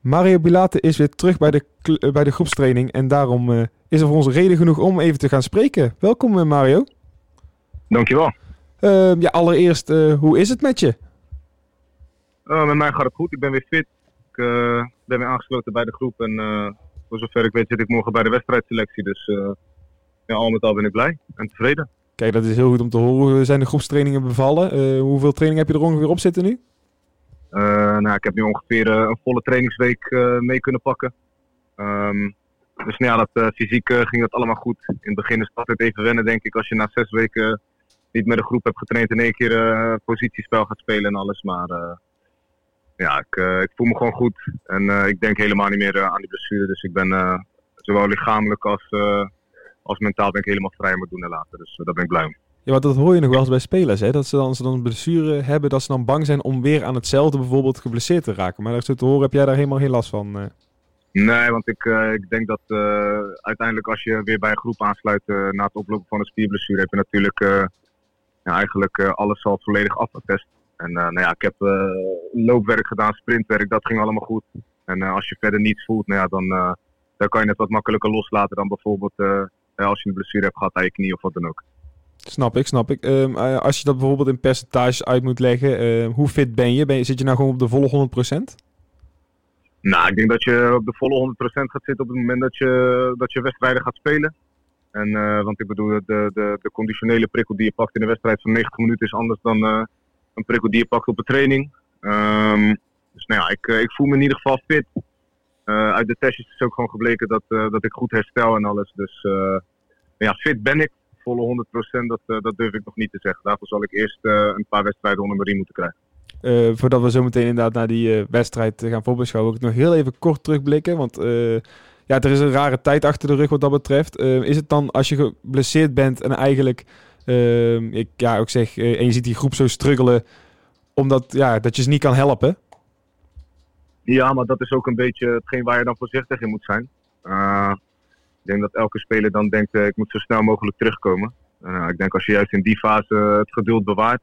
Mario Bilate is weer terug bij de, eh, bij de groepstraining. En daarom eh, is er voor ons reden genoeg om even te gaan spreken. Welkom eh, Mario. Dankjewel. Ehm, ja, allereerst, hoe is het met je? Uh, met mij gaat het goed. Ik ben weer fit. Ik ben weer aangesloten bij de groep. En voor zover ik weet zit ik morgen bij de wedstrijdselectie. Dus ja, al met al ben ik blij en tevreden. Kijk, dat is heel goed om te horen. Hoe zijn de groepstrainingen bevallen? Hoeveel training heb je er ongeveer op zitten nu? Eh, nou, ik heb nu ongeveer eh, een volle trainingsweek eh, mee kunnen pakken. Ehm, dus nou ja, dat, fysiek ging dat allemaal goed. In het begin is het altijd even wennen, denk ik, als je na zes weken niet met de groep hebt getraind in één keer positiespel gaat spelen en alles. Maar ja, ik, ik voel me gewoon goed. En ik denk helemaal niet meer aan die blessure. Dus ik ben zowel lichamelijk als, als mentaal ben ik helemaal vrij om het doen en laten. Dus daar ben ik blij om. Ja, want dat hoor je nog wel eens bij spelers, hè? Dat ze dan, als ze dan blessure hebben, dat ze dan bang zijn om weer aan hetzelfde bijvoorbeeld geblesseerd te raken. Maar zo te horen heb jij daar helemaal geen last van. eh. Nee, want ik, eh, ik denk dat eh, uiteindelijk als je weer bij een groep aansluit na het oplopen van een spierblessure, heb je natuurlijk eigenlijk alles al volledig afgetest. En nou ja, ik heb loopwerk gedaan, sprintwerk, dat ging allemaal goed. En als je verder niets voelt, nou ja, dan, dan kan je het wat makkelijker loslaten dan bijvoorbeeld als je een blessure hebt gehad aan je knie of wat dan ook. Snap ik, snap ik. Ehm, eh, als je dat bijvoorbeeld in percentages uit moet leggen, ehm, hoe fit ben je? ben je? Zit je nou gewoon op de volle 100%? Nou, ik denk dat je op de volle 100% gaat zitten op het moment dat je, dat je wedstrijden gaat spelen. En, eh, want ik bedoel, de, de, de conditionele prikkel die je pakt in een wedstrijd van 90 minuten is anders dan eh, een prikkel die je pakt op een training. Ehm, dus nou ja, ik, ik voel me in ieder geval fit. Uit de testjes is ook gewoon gebleken dat, dat ik goed herstel en alles. Dus ja, fit ben ik. Volle 100% dat, eh, dat durf ik nog niet te zeggen. Daarvoor zal ik eerst eh, een paar wedstrijden onder mijn riem moeten krijgen. Eh, voordat we zo meteen inderdaad naar die eh, wedstrijd gaan voorbeschouwen, wil ik nog heel even kort terugblikken. Want ja, er is een rare tijd achter de rug wat dat betreft. Is het dan als je geblesseerd bent en eigenlijk, ik ja, ook zeg, en je ziet die groep zo struggelen, omdat ja, dat je ze niet kan helpen? Ja, maar dat is ook een beetje hetgeen waar je dan voorzichtig in moet zijn. Ik denk dat elke speler dan denkt, eh, ik moet zo snel mogelijk terugkomen. Eh, ik denk als je juist in die fase het geduld bewaart,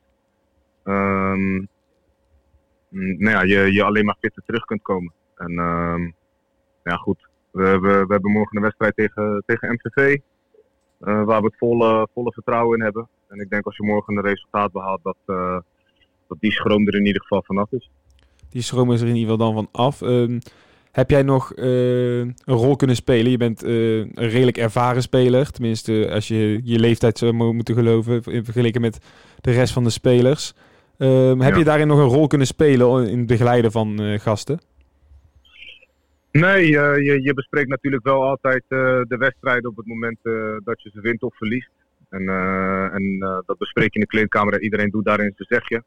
nou ja, je, je alleen maar fitter terug kunt komen. En ehm, ja, goed. We, we, hebben morgen een wedstrijd tegen, tegen MVV, eh, waar we het volle, volle vertrouwen in hebben. En ik denk als je morgen een resultaat behaalt, dat, dat die schroom er in ieder geval vanaf is. Die schroom is er in ieder geval dan van af. Ehm, heb jij nog eh, een rol kunnen spelen? Je bent eh, een redelijk ervaren speler. Tenminste, als je je leeftijd zou mo- moeten geloven. In vergeleken met de rest van de spelers. Ehm, heb Ja. je daarin nog een rol kunnen spelen in het begeleiden van eh, gasten? Nee, je, je bespreekt natuurlijk wel altijd de wedstrijden op het moment dat je ze wint of verliest. En, en dat bespreek je in de kleedkamer. Iedereen doet daarin zijn zegje.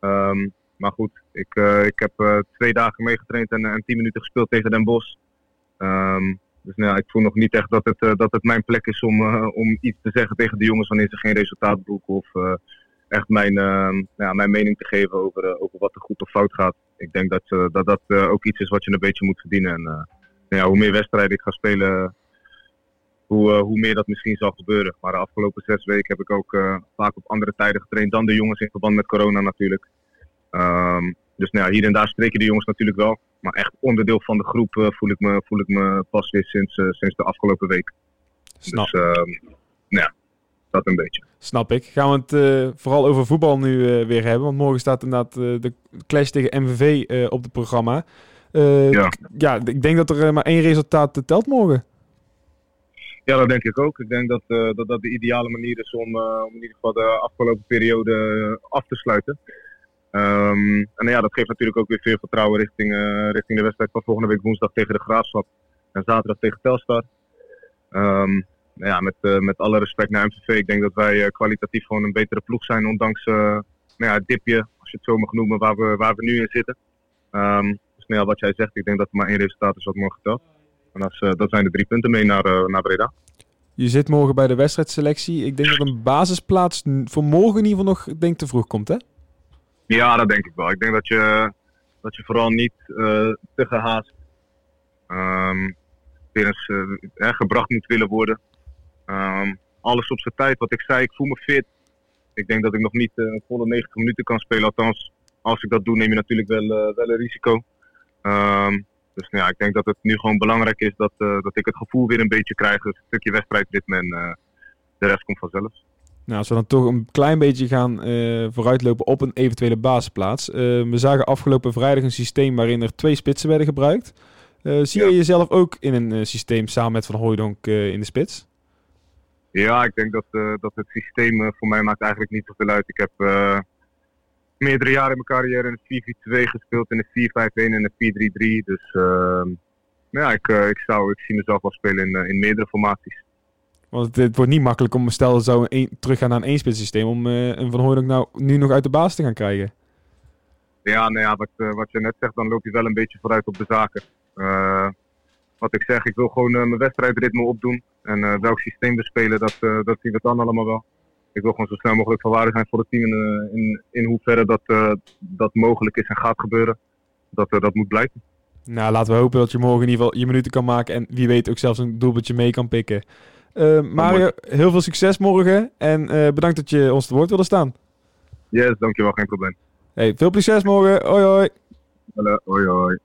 Ehm, maar goed, ik, eh, ik heb eh, twee dagen meegetraind en, en tien minuten gespeeld tegen Den Bosch. Ehm, dus nou, ik voel nog niet echt dat het, eh, dat het mijn plek is om, om iets te zeggen tegen de jongens wanneer ze geen resultaat boeken. Of echt mijn, ehm, ja, mijn mening te geven over, over wat er goed of fout gaat. Ik denk dat dat, dat ook iets is wat je een beetje moet verdienen. En nou ja, hoe meer wedstrijden ik ga spelen, hoe, hoe meer dat misschien zal gebeuren. Maar de afgelopen zes weken heb ik ook vaak op andere tijden getraind dan de jongens in verband met corona natuurlijk. Ehm, dus nou ja, hier en daar spreken de jongens natuurlijk wel. Maar echt onderdeel van de groep eh, voel, ik me, voel ik me pas weer sinds, eh, sinds de afgelopen week. Snap, Dus ehm, nou ja, dat een beetje. snap ik. Gaan we het eh, vooral over voetbal nu weer hebben. Want morgen staat inderdaad de clash tegen MVV op het programma. Ja. ja, ik denk dat er maar één resultaat telt morgen. Ja, dat denk ik ook. Ik denk dat dat, dat de ideale manier is om, om in ieder geval de afgelopen periode af te sluiten. Ehm, en ja, dat geeft natuurlijk ook weer veel vertrouwen richting, eh, richting de wedstrijd van volgende week woensdag tegen de Graafschap. En zaterdag tegen Telstar. Ehm, nou ja, met, eh, met alle respect naar MVV. Ik denk dat wij eh, kwalitatief gewoon een betere ploeg zijn. Ondanks nou ja, het dipje, als je het zo mag noemen, waar we, waar we nu in zitten. Ehm, dus nou wat jij zegt, ik denk dat er maar één resultaat is wat morgen telt. En eh, dat zijn de drie punten mee naar, naar Breda. Je zit morgen bij de wedstrijdselectie. Ik denk dat een basisplaats voor morgen in ieder geval nog denk, te vroeg komt, hè? Ja, dat denk ik wel. Ik denk dat je, dat je vooral niet eh, te gehaast weer eens eh, gebracht moet willen worden. Ehm, alles op zijn tijd. Wat ik zei, ik voel me fit. Ik denk dat ik nog niet een volle 90 minuten kan spelen. Althans, als ik dat doe, neem je natuurlijk wel, eh, wel een risico. Ehm, Dus nou ja, ik denk dat het nu gewoon belangrijk is dat, dat ik het gevoel weer een beetje krijg. Een stukje wedstrijdritme en de rest komt vanzelf. Nou, als we dan toch een klein beetje gaan eh, vooruitlopen op een eventuele basisplaats. Eh, we zagen afgelopen vrijdag een systeem waarin er twee spitsen werden gebruikt. Eh, zie Ja. je jezelf ook in een systeem samen met Van Hooijdonk eh, in de spits? Ja, ik denk dat, dat het systeem voor mij maakt eigenlijk niet zoveel uit. Ik heb meerdere jaren in mijn carrière in een 4-4-2 gespeeld, in een 4-5-1 en een 4-3-3. Dus ehm, ja, ik, ik, zou, ik zie mezelf wel spelen in, in meerdere formaties. Want het, het wordt niet makkelijk om, stel zou een, teruggaan naar een één-spits systeem, om eh, een Van Hooijdonk nou nu nog uit de baas te gaan krijgen. Ja, nou ja, wat, eh, wat je net zegt, dan loop je wel een beetje vooruit op de zaken. Eh, wat ik zeg, ik wil gewoon mijn wedstrijdritme opdoen. En welk systeem we spelen, dat, dat zien we dan allemaal wel. Ik wil gewoon zo snel mogelijk van waarde zijn voor het team. En, in, in hoeverre dat, dat mogelijk is en gaat gebeuren. Dat, dat moet blijken. Nou, laten we hopen dat je morgen in ieder geval je minuten kan maken en wie weet ook zelfs een doelpuntje mee kan pikken. Eh, Mario, heel veel succes morgen en eh, bedankt dat je ons te woord wilde staan. Yes, dankjewel, geen probleem. Hey, veel succes morgen. Hoi hoi. Hallo, hoi hoi.